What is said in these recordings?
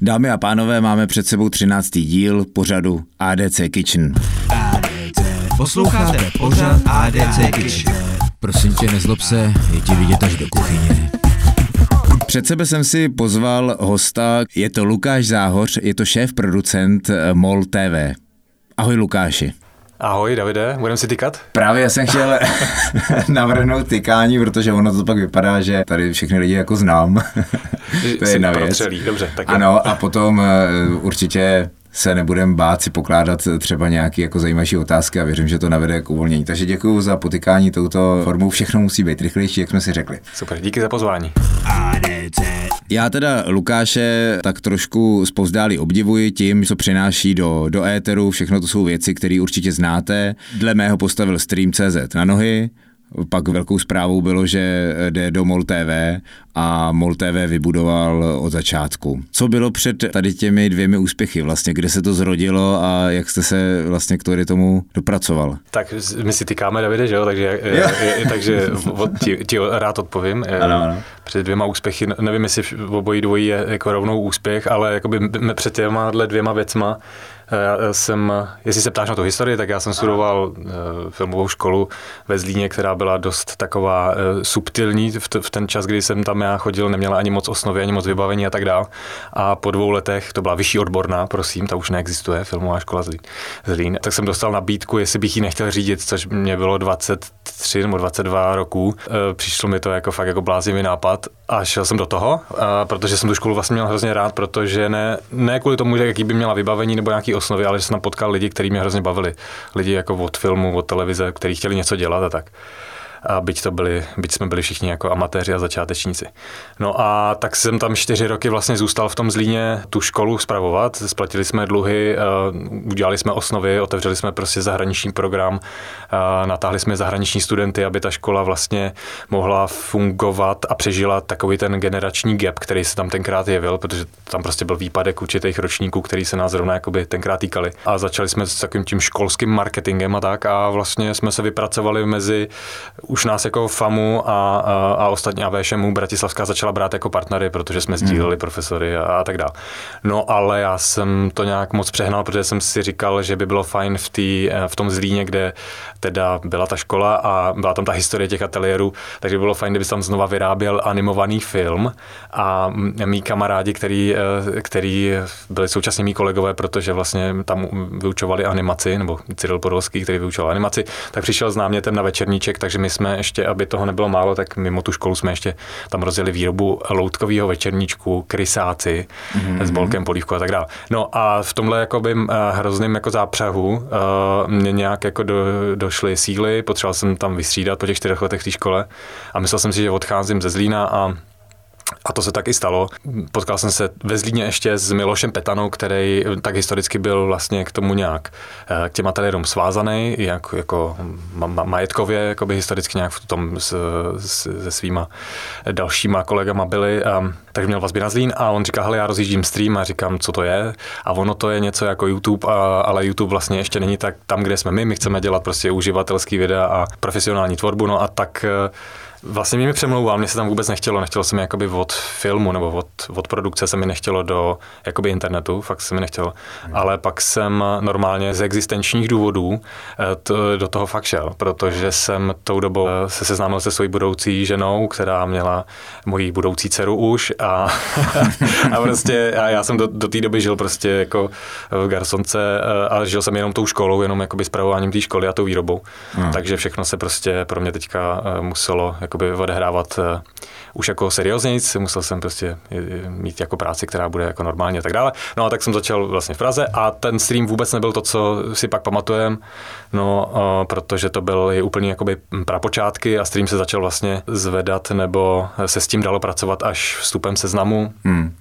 Dámy a pánové, máme před sebou 13. díl pořadu ADC Kitchen. Posloucháte pořad ADC Kitchen. Prosím tě, nezlob se, je ti vidět až do kuchyně. Před sebe jsem si pozval hosta, je to Lukáš Záhoř, je to šéf producent eh, MOL TV. Ahoj Lukáši. Ahoj Davide, budeme si tykat? Právě já jsem chtěl navrhnout tykání, protože ono to pak vypadá, že tady všechny lidi jako znám. to je jedna věc. Dobře, tak ano, a potom uh, určitě se nebudeme bát si pokládat třeba nějaké jako zajímavější otázky a věřím, že to navede k uvolnění. Takže děkuji za potykání touto formou. Všechno musí být rychlejší, jak jsme si řekli. Super, díky za pozvání. Já teda Lukáše tak trošku spouzdálí obdivuji tím, co přináší do, do éteru. Všechno to jsou věci, které určitě znáte. Dle mého postavil Stream.cz na nohy, pak velkou zprávou bylo, že jde do MOL TV a MOL TV vybudoval od začátku. Co bylo před tady těmi dvěmi úspěchy vlastně, kde se to zrodilo a jak jste se vlastně k tomu dopracoval? Tak my si tykáme, Davide, že jo, takže, je, takže ti, ti rád odpovím. Ano, ano. Před dvěma úspěchy, nevím, jestli obojí dvojí je jako rovnou úspěch, ale jakoby před těma dvěma věcma já jsem, jestli se ptáš na tu historii, tak já jsem studoval uh, filmovou školu ve Zlíně, která byla dost taková subtilní v, ten čas, kdy jsem tam já chodil, neměla ani moc osnovy, ani moc vybavení a tak dál. A po dvou letech, to byla vyšší odborná, prosím, ta už neexistuje, filmová škola Zlín, Zlín tak jsem dostal nabídku, jestli bych ji nechtěl řídit, což mě bylo 23 nebo 22 roků. Přišlo mi to jako fakt jako bláznivý nápad a šel jsem do toho, protože jsem tu školu vlastně měl hrozně rád, protože ne, ne kvůli tomu, jaký by měla vybavení nebo nějaký osnovy, ale že jsem tam potkal lidi, kteří mě hrozně bavili. Lidi jako od filmu, od televize, kteří chtěli něco dělat a tak a byť, to byli, byť jsme byli všichni jako amatéři a začátečníci. No a tak jsem tam čtyři roky vlastně zůstal v tom Zlíně tu školu spravovat, splatili jsme dluhy, udělali jsme osnovy, otevřeli jsme prostě zahraniční program, natáhli jsme zahraniční studenty, aby ta škola vlastně mohla fungovat a přežila takový ten generační gap, který se tam tenkrát jevil, protože tam prostě byl výpadek určitých ročníků, který se nás zrovna jakoby tenkrát týkali. A začali jsme s takovým tím školským marketingem a tak a vlastně jsme se vypracovali mezi už nás jako FAMu a, a, a ostatní AVŠMu Bratislavská začala brát jako partnery, protože jsme sdíleli hmm. profesory a, a tak dále. No ale já jsem to nějak moc přehnal, protože jsem si říkal, že by bylo fajn v, tý, v tom Zlíně, kde teda byla ta škola a byla tam ta historie těch ateliérů, takže bylo fajn, kdyby tam znova vyráběl animovaný film a mý kamarádi, který, eh, který byli současně mý kolegové, protože vlastně tam vyučovali animaci, nebo Cyril Podolský, který vyučoval animaci, tak přišel s námětem na večerníček, takže my jsme ještě, aby toho nebylo málo, tak mimo tu školu jsme ještě tam rozjeli výrobu loutkového večerníčku, krysáci mm-hmm. s bolkem polívku a tak dále. No a v tomhle jakoby eh, hrozným jako zápřahu uh, mě nějak jako do, došly síly, potřeboval jsem tam vystřídat po těch čtyřech letech v té škole a myslel jsem si, že odcházím ze Zlína a a to se tak i stalo. Potkal jsem se ve Zlíně ještě s Milošem Petanou, který tak historicky byl vlastně k tomu nějak eh, k těm ateliérům svázaný, jak, jako majetkově, jako by historicky nějak v tom s, s, se svýma dalšíma kolegama byli. A, takže měl vazby na Zlín a on říká, hele, já rozjíždím stream a říkám, co to je. A ono to je něco jako YouTube, a, ale YouTube vlastně ještě není tak tam, kde jsme my. My chceme dělat prostě uživatelský videa a profesionální tvorbu, no a tak eh, Vlastně mě mi přemlouval, mě se tam vůbec nechtělo, nechtělo se mi jakoby od filmu nebo od, od produkce se mi nechtělo do jakoby internetu, fakt se mi nechtělo, hmm. ale pak jsem normálně z existenčních důvodů eh, to, do toho fakt šel, protože jsem tou dobou eh, se seznámil se svojí budoucí ženou, která měla moji budoucí dceru už a, a prostě a já jsem do, do té doby žil prostě jako v Garsonce eh, a žil jsem jenom tou školou, jenom jakoby spravováním té školy a tou výrobou, hmm. takže všechno se prostě pro mě teďka muselo jako jakoby odehrávat uh, už jako seriózně, musel jsem prostě mít jako práci, která bude jako normálně a tak dále. No a tak jsem začal vlastně v Praze a ten stream vůbec nebyl to, co si pak pamatujem, no, uh, protože to byl je úplně jakoby prapočátky a stream se začal vlastně zvedat nebo se s tím dalo pracovat až vstupem seznamu. Hmm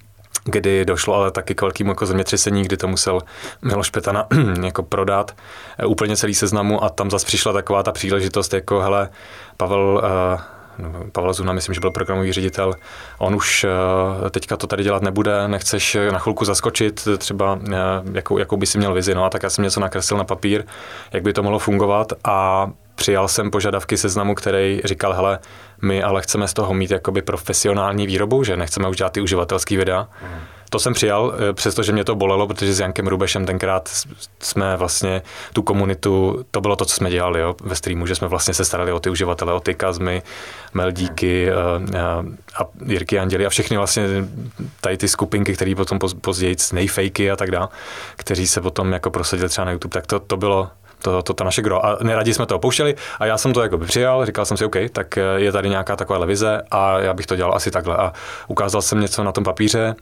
kdy došlo ale taky k velkému jako zemětřesení, kdy to musel Miloš Petana jako prodat eh, úplně celý seznamu a tam zase přišla taková ta příležitost, jako hele, Pavel uh, Pavel Zuna, myslím, že byl programový ředitel, on už eh, teďka to tady dělat nebude, nechceš na chvilku zaskočit, třeba eh, jakou, jakou by si měl vizi, no a tak já jsem něco nakreslil na papír, jak by to mohlo fungovat. A přijal jsem požadavky seznamu, který říkal, hele, my ale chceme z toho mít jakoby profesionální výrobu, že nechceme už dělat ty uživatelský videa. Mm to jsem přijal, eh, přestože mě to bolelo, protože s Jankem Rubešem tenkrát jsme vlastně tu komunitu, to bylo to, co jsme dělali jo, ve streamu, že jsme vlastně se starali o ty uživatele, o ty kazmy, Meldíky a, a Jirky Anděli a všechny vlastně tady ty skupinky, které potom později nejfejky a tak dále, kteří se potom jako prosadili třeba na YouTube, tak to, to bylo to, to, to naše gro. A neradi jsme to opouštěli a já jsem to jako přijal, říkal jsem si, OK, tak je tady nějaká taková vize a já bych to dělal asi takhle. A ukázal jsem něco na tom papíře,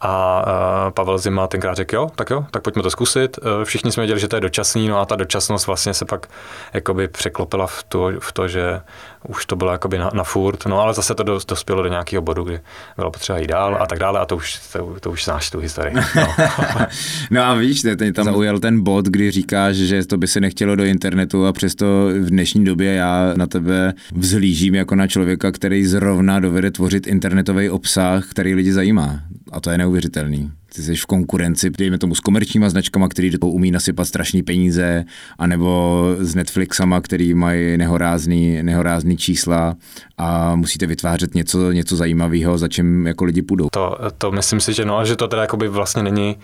a uh, Pavel Zima tenkrát řekl, jo, tak jo, tak pojďme to zkusit. Uh, všichni jsme věděli, že to je dočasný, no a ta dočasnost vlastně se pak jakoby překlopila v to, v to že už to bylo jakoby na, na furt, no ale zase to dos, dospělo do nějakého bodu, kdy bylo potřeba jít dál a tak dále a to už, to, to už znáš tu historii. No, no a víš, ten tam zaujal ten bod, kdy říkáš, že to by se nechtělo do internetu a přesto v dnešní době já na tebe vzhlížím jako na člověka, který zrovna dovede tvořit internetový obsah, který lidi zajímá. A to je neuvěřitelný. Ty jsi v konkurenci, dejme tomu s komerčníma značkama, který do toho umí nasypat strašný peníze, anebo s Netflixama, který mají nehorázný, nehorázný čísla a musíte vytvářet něco, něco zajímavého, za čím jako lidi půjdou. To, to myslím si, že no, že to teda jakoby vlastně není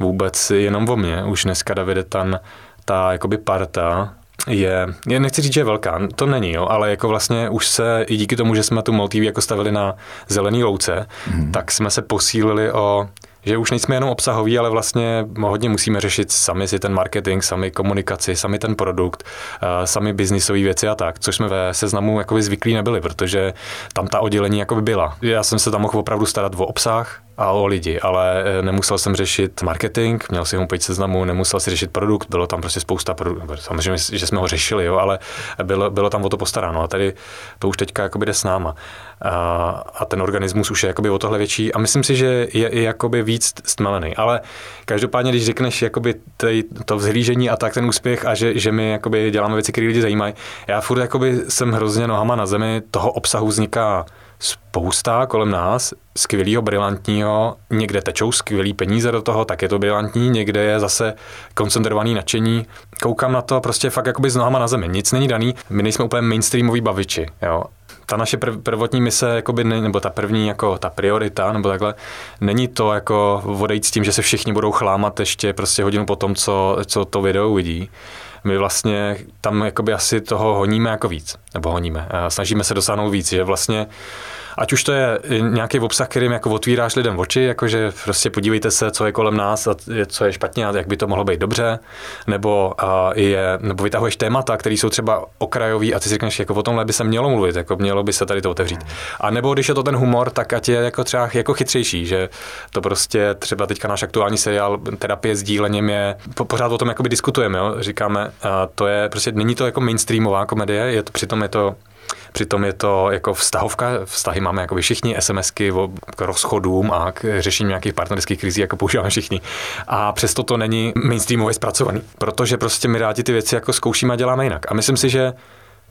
vůbec jenom o mně. Už dneska Davide tam ta jakoby parta, je, je, nechci říct, že je velká, to není, jo, ale jako vlastně už se, i díky tomu, že jsme tu MolTV jako stavili na zelený louce, mm. tak jsme se posílili o že už nejsme jenom obsahoví, ale vlastně hodně musíme řešit sami si ten marketing, sami komunikaci, sami ten produkt, eh, sami biznisové věci a tak, což jsme ve seznamu jakoby zvyklí nebyli, protože tam ta oddělení jakoby byla. Já jsem se tam mohl opravdu starat o obsah, a o lidi, ale eh, nemusel jsem řešit marketing, měl si homepage seznamu, nemusel si řešit produkt, bylo tam prostě spousta produktů, samozřejmě, že jsme ho řešili, jo, ale bylo, bylo tam o to postaráno a tady to už teďka jakoby jde s náma. A, a ten organismus už je jakoby o tohle větší a myslím si, že je i jakoby víc stmelený, ale každopádně, když řekneš jakoby tej, to vzhlížení a tak ten úspěch a že, že my jakoby děláme věci, které lidi zajímají, já furt jakoby jsem hrozně nohama na zemi, toho obsahu vzniká spousta kolem nás, skvělého, brilantního, někde tečou skvělý peníze do toho, tak je to brilantní, někde je zase koncentrovaný nadšení. Koukám na to prostě fakt jakoby s nohama na zemi, nic není daný, my nejsme úplně mainstreamoví baviči, jo. Ta naše prv, prvotní mise, jakoby, nebo ta první, jako ta priorita, nebo takhle, není to jako odejít s tím, že se všichni budou chlámat ještě prostě hodinu po tom, co, co to video uvidí my vlastně tam jakoby asi toho honíme jako víc, nebo honíme, snažíme se dosáhnout víc, že vlastně ať už to je nějaký obsah, kterým jako otvíráš lidem oči, jakože prostě podívejte se, co je kolem nás a co je špatně a jak by to mohlo být dobře, nebo, je, nebo vytahuješ témata, které jsou třeba okrajový a ty si říkáš, jako o tomhle by se mělo mluvit, jako mělo by se tady to otevřít. A nebo když je to ten humor, tak ať je jako třeba jako chytřejší, že to prostě třeba teďka náš aktuální seriál Terapie s dílením je, pořád o tom diskutujeme, jo? říkáme, to je prostě, není to jako mainstreamová komedie, je to, přitom je to Přitom je to jako vztahovka, vztahy máme jako všichni, SMSky k rozchodům a k řešení nějakých partnerských krizí, jako používáme všichni. A přesto to není mainstreamově zpracovaný, protože prostě my rádi ty věci jako zkoušíme a děláme jinak. A myslím si, že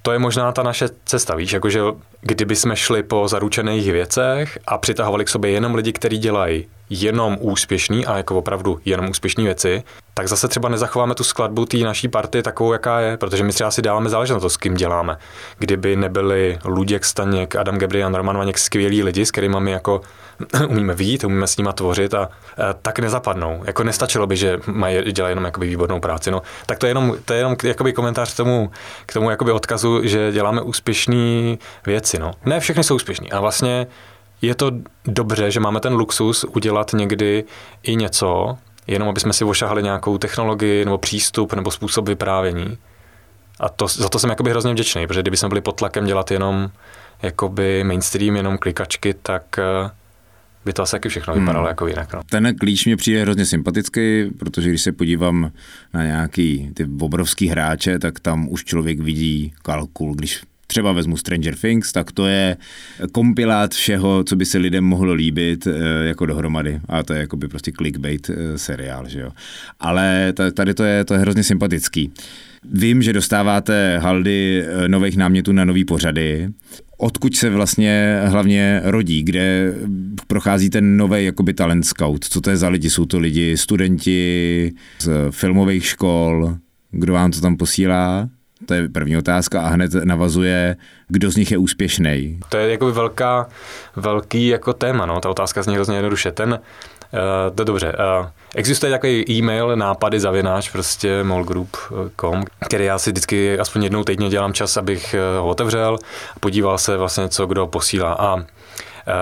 to je možná ta naše cesta, víš, jakože kdyby jsme šli po zaručených věcech a přitahovali k sobě jenom lidi, kteří dělají jenom úspěšný a jako opravdu jenom úspěšné věci, tak zase třeba nezachováme tu skladbu té naší party takovou, jaká je, protože my třeba si dáváme záležet na to, s kým děláme. Kdyby nebyli Luděk Staněk, Adam Gabriel, Roman Vaněk skvělí lidi, s kterými my jako umíme vidět, umíme s nimi tvořit a, a tak nezapadnou. Jako nestačilo by, že mají, dělají jenom jakoby výbornou práci. No, tak to je jenom, to je jenom jakoby komentář k tomu, k tomu jakoby odkazu, že děláme úspěšné věci. No. Ne všechny jsou úspěšní a vlastně je to dobře, že máme ten luxus udělat někdy i něco, jenom aby jsme si ošahali nějakou technologii nebo přístup nebo způsob vyprávění. A to, za to jsem jakoby hrozně vděčný, protože kdyby jsme byli pod tlakem dělat jenom jakoby mainstream, jenom klikačky, tak eh, by to asi taky všechno vypadalo hmm. jako jinak. No. Ten klíč mě přijde hrozně sympatický, protože když se podívám na nějaký ty obrovský hráče, tak tam už člověk vidí kalkul, když třeba vezmu Stranger Things, tak to je kompilát všeho, co by se lidem mohlo líbit eh, jako dohromady. A to je jako by prostě clickbait eh, seriál, že jo. Ale tady to je, to je hrozně sympatický. Vím, že dostáváte haldy eh, nových námětů na nový pořady. Odkud se vlastně hlavně rodí, kde prochází ten nový jakoby talent scout? Co to je za lidi? Jsou to lidi, studenti z filmových škol? Kdo vám to tam posílá? To je první otázka a hned navazuje, kdo z nich je úspěšný. To je jako velká, velký jako téma, no. ta otázka zní hrozně jednoduše. Ten, Uh, to dobře. Uh, existuje takový e-mail nápady zavináč prostě molgroup.com, který já si vždycky aspoň jednou týdně dělám čas, abych ho otevřel podíval se vlastně, co kdo posílá. A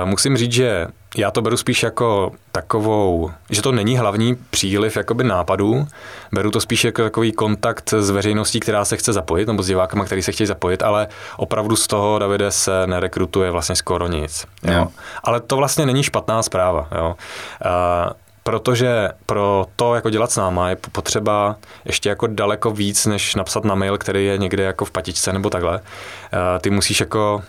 Musím říct, že já to beru spíš jako takovou, že to není hlavní příliv jakoby nápadů, beru to spíš jako takový kontakt s veřejností, která se chce zapojit, nebo s divákama, který se chtějí zapojit, ale opravdu z toho, Davide, se nerekrutuje vlastně skoro nic. Jo. Jo. Ale to vlastně není špatná zpráva. Jo. Uh, protože pro to, jako dělat s náma, je potřeba ještě jako daleko víc, než napsat na mail, který je někde jako v patičce nebo takhle. Ty musíš jako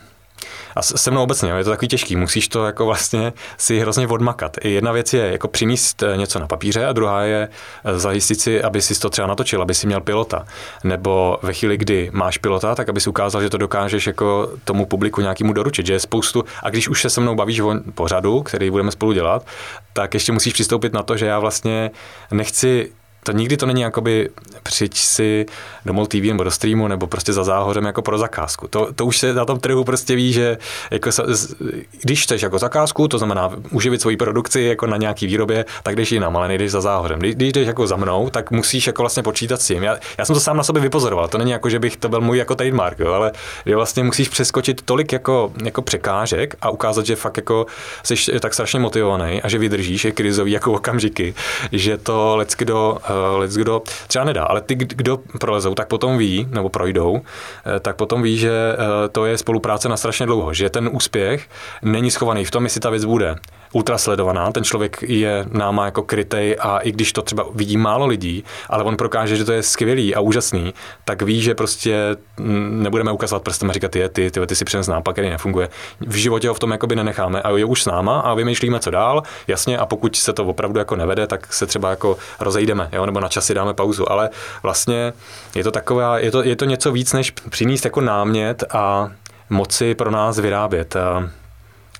a se mnou obecně, je to takový těžký, musíš to jako vlastně si hrozně odmakat. I jedna věc je jako přinést eh, něco na papíře a druhá je eh, zajistit si, aby si to třeba natočil, aby si měl pilota. Nebo ve chvíli, kdy máš pilota, tak aby si ukázal, že to dokážeš jako tomu publiku nějakému doručit, že je spoustu, a když už se se mnou bavíš o pořadu, který budeme spolu dělat, tak ještě musíš přistoupit na to, že já vlastně nechci to nikdy to není jakoby přijď si do MOL TV nebo do streamu nebo prostě za záhořem jako pro zakázku. To, to už se na tom trhu prostě ví, že jako, když chceš jako zakázku, to znamená uživit svoji produkci jako na nějaký výrobě, tak jdeš jinam, ale nejdeš za záhořem. Když, když jdeš jako za mnou, tak musíš jako vlastně počítat s tím. Já, já jsem to sám na sobě vypozoroval, to není jako, že bych to byl můj jako trademark, jo, ale že vlastně musíš přeskočit tolik jako, jako překážek a ukázat, že fakt jako jsi tak strašně motivovaný a že vydržíš je krizový jako okamžiky, že to lecky do uh, lec, kdo třeba nedá, ale ty, kdo prolezou, tak potom ví, nebo projdou, eh, tak potom ví, že eh, to je spolupráce na strašně dlouho, že ten úspěch není schovaný v tom, jestli ta věc bude ultra sledovaná, ten člověk je náma jako krytej a i když to třeba vidí málo lidí, ale on prokáže, že to je skvělý a úžasný, tak ví, že prostě nebudeme ukazovat prstem a říkat, je, ty, ty, ty si přines nápad, který nefunguje. V životě ho v tom jakoby nenecháme a je už s náma a vymýšlíme, co dál, jasně, a pokud se to opravdu jako nevede, tak se třeba jako rozejdeme, jo, nebo na časy dáme pauzu, ale vlastně je to taková, je to, je to něco víc, než přinést jako námět a moci pro nás vyrábět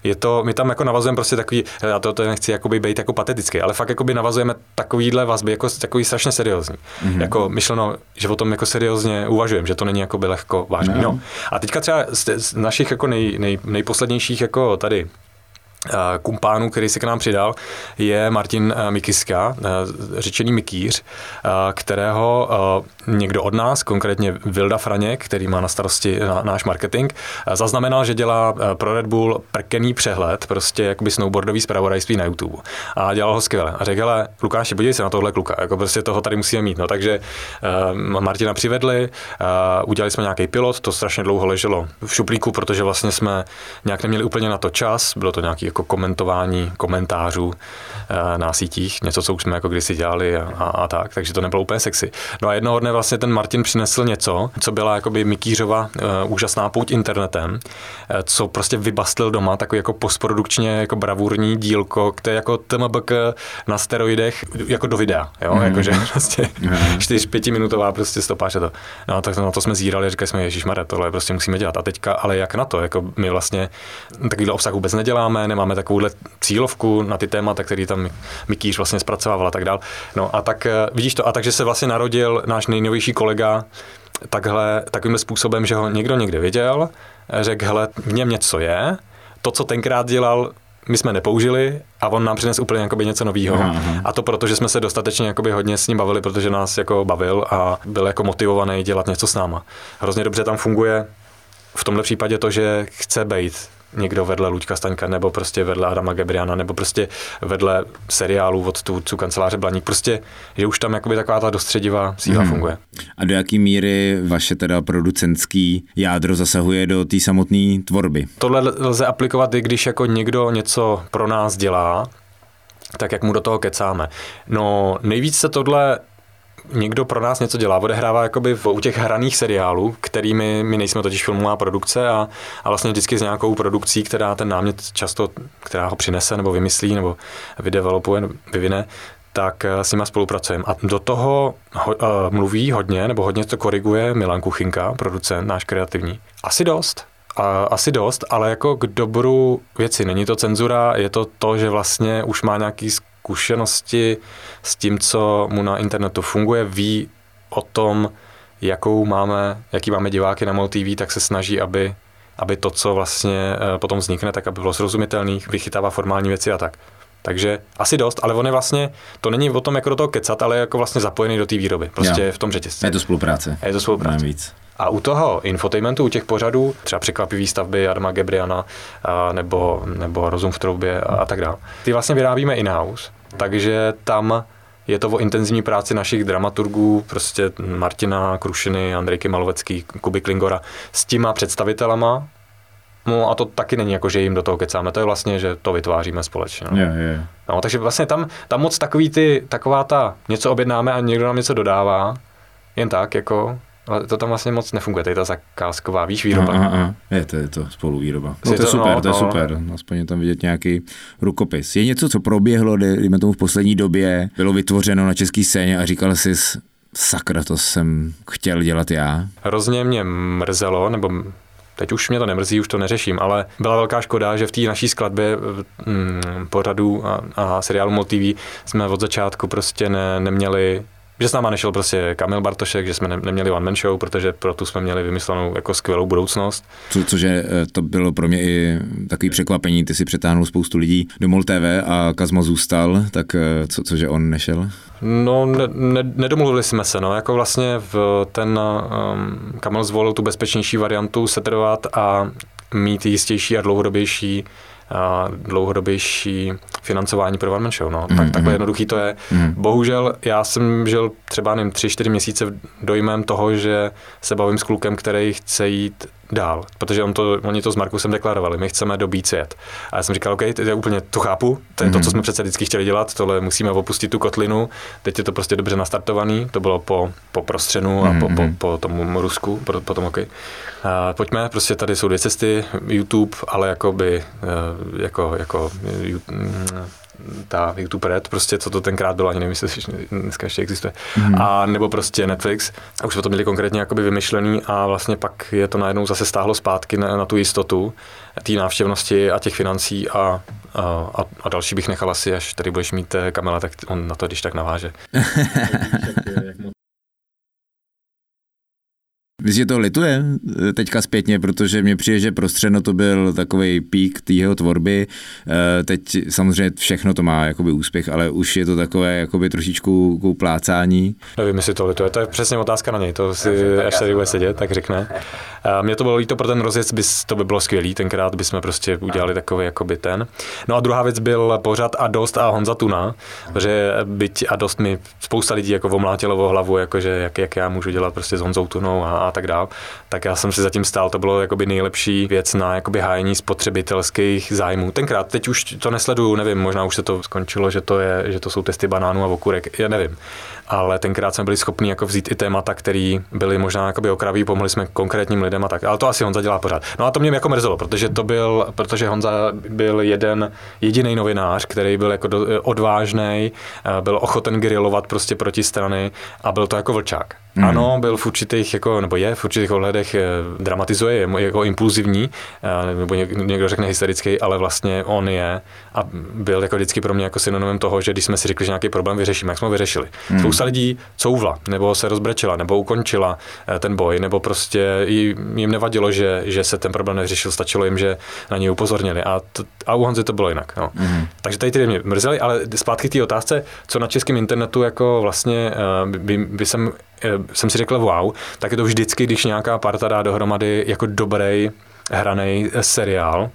je to, my tam jako navazujeme prostě takový, já to, to nechci jakoby být jako patetický, ale fakt jakoby navazujeme takovýhle vazby jako takový strašně seriózní. Mm-hmm. Jako myšleno, že o tom jako seriózně uvažujeme, že to není jako by lehko vážný. No. no. A teďka třeba z, z našich jako nej, nej, nejposlednějších jako tady Eh, kumpánu, který se k nám přidal, je Martin eh, Mikiska, eh, řečený Mikýř, kterého někdo od nás, konkrétně Vilda Franěk, který má na starosti náš marketing, zaznamenal, že dělá pro Red Bull prkený přehled, prostě jakoby snowboardový zpravodajství na YouTube. A dělal ho skvěle. A řekl, Lukáši, podívej se na tohle kluka, jako prostě toho tady musíme mít. No, takže Martina přivedli, udělali jsme nějaký pilot, to strašně dlouho leželo v šuplíku, protože vlastně jsme nějak neměli úplně na to čas, bylo to nějaký jako komentování komentářů eh, na sítích, něco, co už jsme jako kdysi dělali a, a, a tak, takže to nebylo úplně sexy. No a jednoho dne vlastně ten Martin přinesl něco, co byla jakoby Mikýřova uh, úžasná pouť internetem, uh, co prostě vybastlil doma, takový jako postprodukčně jako bravurní dílko, které jako TMBK na steroidech, jako do videa, jo, mm. jakože prostě mm. 4-5 minutová prostě stopáž a to. No tak na to jsme zírali, říkali jsme, Ježíš tohle prostě musíme dělat. A teďka, ale jak na to, jako my vlastně takovýhle obsah vůbec neděláme, nemáme takovouhle cílovku na ty témata, který tam Mikýř vlastně zpracovával a tak dál. No a tak eh, vidíš to, a takže se vlastně narodil náš nejnovější kolega takhle, takovým způsobem, že ho někdo někde viděl, řekl, hele, v něm něco je, to, co tenkrát dělal, my jsme nepoužili a on nám přinesl úplně jakoby něco nového. A to proto, že jsme se dostatečně jakoby hodně s ním bavili, protože nás jako bavil a byl jako motivovaný dělat něco s náma. Hrozně dobře tam funguje v tomhle případě to, že chce být někdo vedle Luďka Staňka, nebo prostě vedle Adama Gebriana, nebo prostě vedle seriálu od tvůrců kanceláře Blaník. Prostě, že už tam jakoby taková ta dostředivá síla hmm. funguje. A do jaký míry vaše teda producentský jádro zasahuje do té samotné tvorby? Tohle lze aplikovat i když jako někdo něco pro nás dělá, tak jak mu do toho kecáme. No nejvíc se tohle někdo pro nás něco dělá, odehrává jakoby v, u těch hraných seriálů, kterými my nejsme totiž filmová produkce a, a vlastně vždycky s nějakou produkcí, která ten námět často, která ho přinese nebo vymyslí nebo vydevelopuje, vyvine, tak eh, s nima spolupracujeme. A do toho ho, uh, mluví hodně, nebo hodně to koriguje Milan Kuchinka, producent náš kreativní. Asi dost. A, asi dost, ale jako k dobru věci. Není to cenzura, je to to, že vlastně už má nějaký zkušenosti s tím, co mu na internetu funguje, ví o tom, jakou máme, jaký máme diváky na MOL TV, tak se snaží, aby, aby to, co vlastně eh, potom vznikne, tak aby bylo srozumitelný, vychytává formální věci a tak. Takže asi dost, ale on je vlastně, to není o tom jako do toho kecat, ale jako vlastně zapojený do té výroby, prostě Jo. v tom řetězci. Je to spolupráce. Je to spolupráce. Navíc. A u toho infotainmentu, u těch pořadů, třeba překvapivý stavby Adama Gebriana, a nebo, nebo Rozum v troubě a, a tak dále, ty vlastně vyrábíme in-house, takže tam je to o intenzivní práci našich dramaturgů, prostě Martina Krušiny, Andrejky Malovecký, Kuby Klingora, s těma představitelama, No a to taky není jako, že jim do toho kecáme, to je vlastně, že to vytváříme společně. No. Jo, jo. No, takže vlastně tam, tam moc takový ty, taková ta, něco objednáme a někdo nám něco dodává, jen tak, jako, ale to tam vlastně moc nefunguje, tady ta zakázková, víš, výroba. Aha, aha. Je to, je to spoluvýroba. No, Je to je to- super, no, to je no. super. Aspoň je tam vidět nějaký rukopis. Je něco, co proběhlo, dejme tomu v poslední době, bylo vytvořeno na české scéně a říkal jsi, sakra, to jsem chtěl dělat já. Hrozně mě mrzelo, nebo teď už mě to nemrzí, už to neřeším, ale byla velká škoda, že v té naší skladbě mm, pořadu a, a seriálu MOL TV jsme od začátku prostě ne, neměli že s náma nešel prostě Kamil Bartošek, že jsme ne, neměli one man show, protože pro tu jsme měli vymyslenou jako skvělou budoucnost. Co, cože eh, to bylo pro mě i takový překvapení, ty si přetáhnul spoustu lidí do MOL TV a Kazma zůstal, tak eh, co, cože on nešel? No, ne, ne, nedomluvili jsme se, no, jako vlastně v ten um, Kamil zvolil tu bezpečnější variantu setrvat a mít jistější a dlouhodobější dlouhodobější financování pro One Man Show. No. Mhm, Tak, takhle jednoduchý to je. Bohužel já jsem žil třeba nevím, tři, čtyři měsíce dojmem toho, že se bavím s klukem, který chce jít dál, protože on to, oni to s Markusem deklarovali, my chceme dobít svět. A já jsem říkal, OK, to je úplně, to chápu, to je to, co jsme přece vždycky chtěli dělat, tohle musíme opustit tu kotlinu, teď je to prostě dobře nastartovaný, to bylo po, po prostřenu a po, po, po tomu Rusku, po, po tom OK. A pojďme, prostě tady jsou dvě cesty, YouTube, ale jakoby, eh, jako, jako, mm, ta YouTube Red, prostě co to tenkrát bylo, ani nevím, jestli dneska ještě existuje, mm. a nebo prostě Netflix. A už jsme to měli konkrétně jakoby vymyšlený a vlastně pak je to najednou zase stáhlo zpátky na, na tu jistotu té návštěvnosti a těch financí a, a, a, a další bych nechal asi, až tady budeš mít eh, Kamila, tak on na to když tak naváže. Vy si to lituje eh, teďka zpětně, protože mě přijde, že prostředno to byl takový pík té jeho tvorby. Eh, Teď samozřejmě všechno to má jakoby úspěch, ale už je to takové jakoby trošičku plácání. Nevím, jestli to lituje, to je přesně otázka na něj, to si, až tady bude sedět, tak řekne. A Mně to bylo líto pro ten rozjezd, bys, to by bylo skvělý, tenkrát bychom prostě udělali takový jakoby ten. No a druhá věc byl pořad a dost a Honza Tuna, protože byť a dost mi spousta lidí jako omlátilo o hlavu, jakože jak, jak já můžu dělat prostě s Honzou Tunou a, a tak dál. Tak já jsem si zatím stál, to bylo jakoby nejlepší věc na jakoby hájení spotřebitelských zájmů. Tenkrát, teď už to nesleduju, nevím, možná už se to skončilo, že to, je, že to jsou testy banánů a okurek, já nevím. Ale tenkrát jsme byli schopni jako vzít i témata, které byly možná jakoby okraví, pomohli jsme konkrétním lidem a tak. Ale to asi Honza dělá pořád. No a to mě jako mrzelo, protože to byl, protože Honza byl jeden jediný novinář, který byl jako odvážný, byl ochoten grilovat prostě proti strany a byl to jako vlčák. Mm. Ano, byl v určitých, jako, nebo je v určitých ohledech eh, dramatizuje, je jako impulzivní, eh, nebo něk- někdo řekne hysterický, ale vlastně on je a byl jako vždycky pro mě jako synonymem toho, že když jsme si řekli, že nějaký problém vyřešíme, jak jsme ho vyřešili. Mm. Spousta lidí couvla, nebo se rozbrečela, nebo ukončila eh, ten boj, nebo prostě jim nevadilo, že, že se ten problém nevyřešil, stačilo jim, že na něj upozornili. A, t- a u Honzy to bylo jinak. No. Mm. Takže tady ty mě mrzeli, ale zpátky k té otázce, co na českém internetu jako vlastně by, by jsem jsem si řekl wow, tak je to vždycky, když nějaká parta dá dohromady jako dobrý hraný seriál,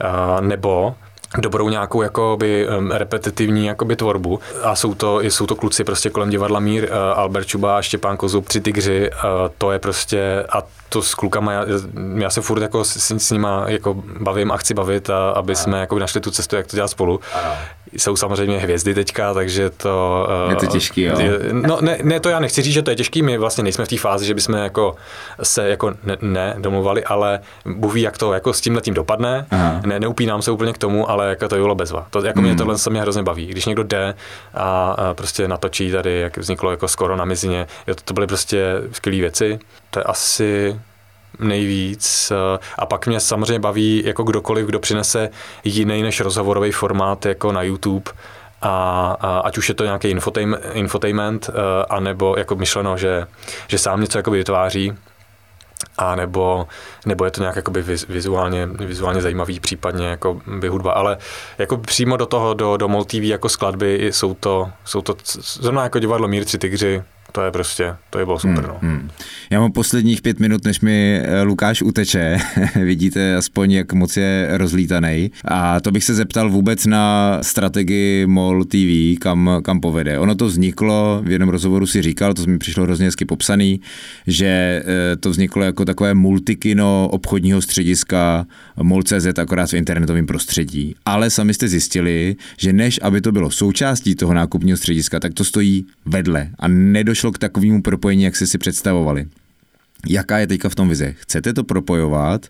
eh, nebo dobrou nějakou jakoby repetitivní jakoby tvorbu. A jsou to, jsou to kluci prostě kolem divadla Mír, Albert Čuba, Štěpán Kozub, Tři tygři, to je prostě a to s klukama, já, já se furt jako s, s nima jako bavím a chci bavit, a, aby jsme jako našli tu cestu, jak to dělat spolu. Jsou samozřejmě hvězdy teďka, takže to... Je to těžký, jo. je- No ne, ne, to já nechci říct, že to je těžký, my vlastně nejsme v té fázi, že bychom jako se jako ne, ne domluvali, ale Bůh ví, jak to jako s tím letím dopadne. Aha. Ne, neupínám se úplně k tomu, ale jako to bylo bezva. To, jako mě tohle se mě hrozně baví. Když někdo jde a, a prostě natočí tady, jak vzniklo jako skoro na mizině, jo, to, to byly prostě skvělé věci. To je asi nejvíc. eh, A pak mě samozřejmě baví jako kdokoliv, kdo přinese jiný než rozhovorový formát jako na YouTube, a, a ať už je to nějaký infotainment, infotainment uh, anebo jako myšleno, že, že sám něco jakoby vytváří, a nebo, nebo je to nějak jakoby vizuálně, vizuálně zajímavý, případně jako by hudba, ale jako přímo do toho, do, do MOL TV jako skladby jsou to, jsou to zrovna jako divadlo Mír tři tygři, to je prostě, to je bylo super. Hmm, no. hmm. Já mám posledních pět minut, než mi eh, Lukáš uteče. Vidíte aspoň, jak moc je rozlítaný. A to bych se zeptal vůbec na strategii MOL TV, kam, kam povede. Ono to vzniklo, v jednom rozhovoru si říkal, to mi přišlo hrozně hezky popsaný, že eh, to vzniklo jako takové multikino obchodního střediska MOL.cz akorát v internetovém prostředí. Ale sami jste zjistili, že než aby to bylo součástí toho nákupního střediska, tak to stojí vedle a nedošlo nedošlo k takovému propojení, jak jste si představovali. Jaká je teďka v tom vize? Chcete to propojovat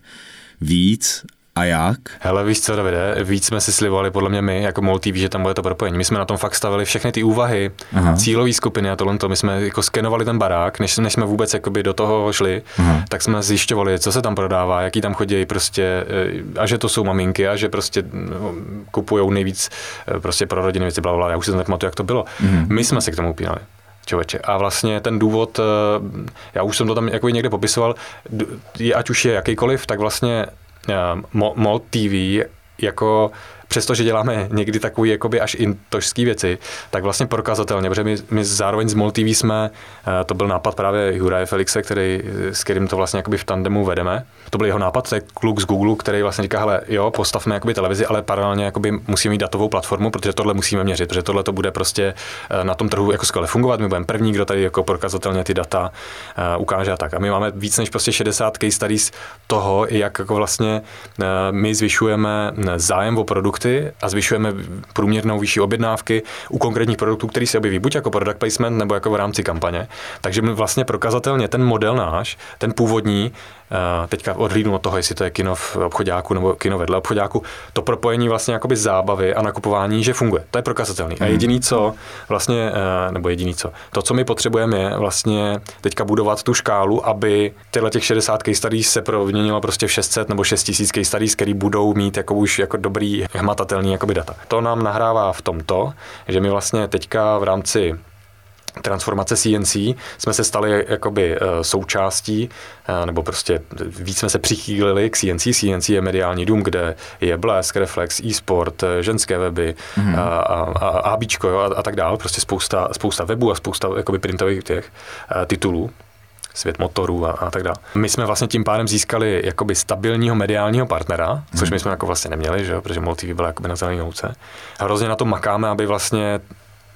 víc a jak? Hele, víš co, Davide, víc jsme si slivovali podle mě my, jako MOL TV, že tam bude to propojení. My jsme na tom fakt stavili všechny ty úvahy, cílové skupiny a tohle. My jsme jako skenovali ten barák, než, než jsme vůbec jakoby do toho šli, Aha. tak jsme zjišťovali, co se tam prodává, jaký tam chodí prostě, eh, a že to jsou maminky, a že prostě no, kupují nejvíc eh, prostě pro rodiny věci, bla, bla, já už si to nepamatuju, jak to bylo. Mhm. My jsme se k tomu upínali člověče. A vlastně ten důvod, eh, já už jsem to tam jako někde popisoval, ať už je jakýkoliv, tak vlastně eh, MOL TV jako přestože děláme někdy takový jakoby až intožský věci, tak vlastně prokazatelně, protože my, my zároveň z MOL TV jsme, eh, to byl nápad právě Juraje Felixe, který, s kterým to vlastně jakoby v tandemu vedeme. To byl jeho nápad, to je kluk z Google, který vlastně říká, hele, jo, postavme jakoby televizi, ale paralelně jakoby musíme mít datovou platformu, protože tohle musíme měřit, protože tohle to bude prostě eh, na tom trhu jako skvěle fungovat. My budeme první, kdo tady jako prokazatelně ty data ukáže a tak. A my máme víc než prostě 60 case studies toho, jak jako vlastně my zvyšujeme zájem o produkt produkty a zvyšujeme průměrnou vyšší objednávky u konkrétních produktů, který se objeví buď jako product placement nebo jako v rámci kampaně. Takže my vlastně prokazatelně ten model náš, ten původní, teďka odhlídnu od toho, jestli to je kino v obchodáku nebo kino vedle obchodáku, to propojení vlastně jakoby zábavy a nakupování, že funguje. To je prokazatelný. A mhm. jediný co, vlastně, eh, nebo jediný co, to, co my potřebujeme, je vlastně teďka budovat tu škálu, aby tyhle těch 60 case studies se proměnilo prostě v 600 nebo 6000 case studies, který budou mít jako už jako dobrý hmatatelný jakoby data. To nám nahrává v tomto, že my vlastně teďka v rámci transformace CNC jsme se stali jakoby eh, součástí, eh, nebo prostě víc jsme se přichýlili k CNC. CNC je mediální dům, kde je Blesk, Reflex, e-sport, eh, ženské weby mm-hmm. a, a, a, ABčko jo, a, a tak dále. Prostě spousta, spousta webů a spousta jakoby printových těch titulů svět motorů a, a tak dále. My jsme vlastně tím pádem získali jakoby stabilního mediálního partnera, což mhm. my jsme jako vlastně neměli, že jo, protože MultiV byla jakoby na zelený louce. Hrozně na to makáme, aby vlastně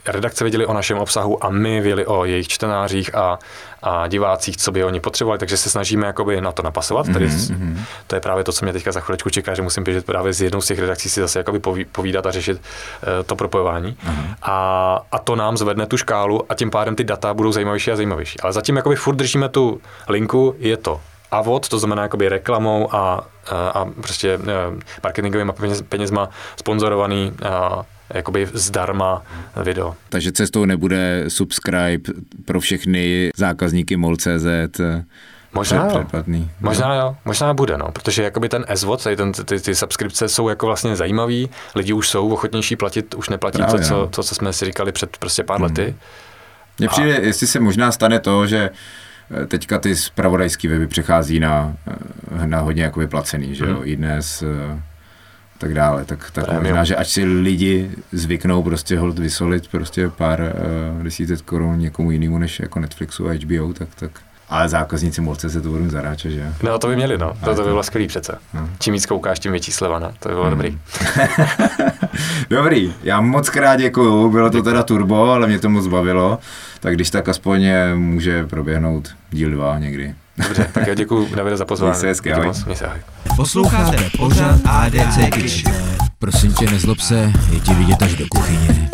redakce věděli o našem obsahu a my věděli o jejich čtenářích a, a divácích, co by oni potřebovali, takže se snažíme jakoby na to napasovat. Mm-hmm. Tady, mhm. to je právě to, co mě teďka za chviličku čeká, že musím běžet právě z jednou z těch redakcí si zase jakoby povídat a řešit uh, to propojování. Mm-hmm. A, a to nám zvedne tu škálu a tím pádem ty data budou zajímavější a zajímavější. Ale zatím jakoby furt držíme tu linku, je to AVOD, to znamená jakoby reklamou a, a, a prostě uh, marketingovými peněz, penězma sponzorovaný uh, jakoby zdarma video. Takže cestou nebude subscribe pro všechny zákazníky MOL.cz, Možná jo. Možná jo, možná bude, no, protože jakoby ten SVOD, ten, ty, ty subskripce jsou jako vlastně zajímavý, lidi už jsou ochotnější platit, už neplatí Právě, to, co, no. to, co jsme si říkali před prostě pár hmm. lety. Mně přijde, jestli se možná stane to, že eh, teďka ty spravodajský weby přechází na, eh, na hodně jakoby placený, že jo, hmm. i dnes eh, tak dále, tak, tak možná, že ať si lidi zvyknou prostě hold vysolit prostě pár uh, desítek korun někomu jinému než jako Netflixu a HBO, tak, tak ale zákazníci moc se to budou zaráčet, že? No to by měli, no. To, to by bylo skvělý přece. No. Čím víc koukáš, tím větší sleva, no. To by bylo hmm. dobrý. dobrý, já moc krát děkuju, bylo to teda turbo, ale mě to moc bavilo, tak když tak aspoň může proběhnout díl dva někdy. Dobře, tak já děkuji Davide za pozvání. Měj se ahoj. Posloucháte pořád ADC Kitchen. Prosím tě, nezlob se, je ti vidět až do kuchyně.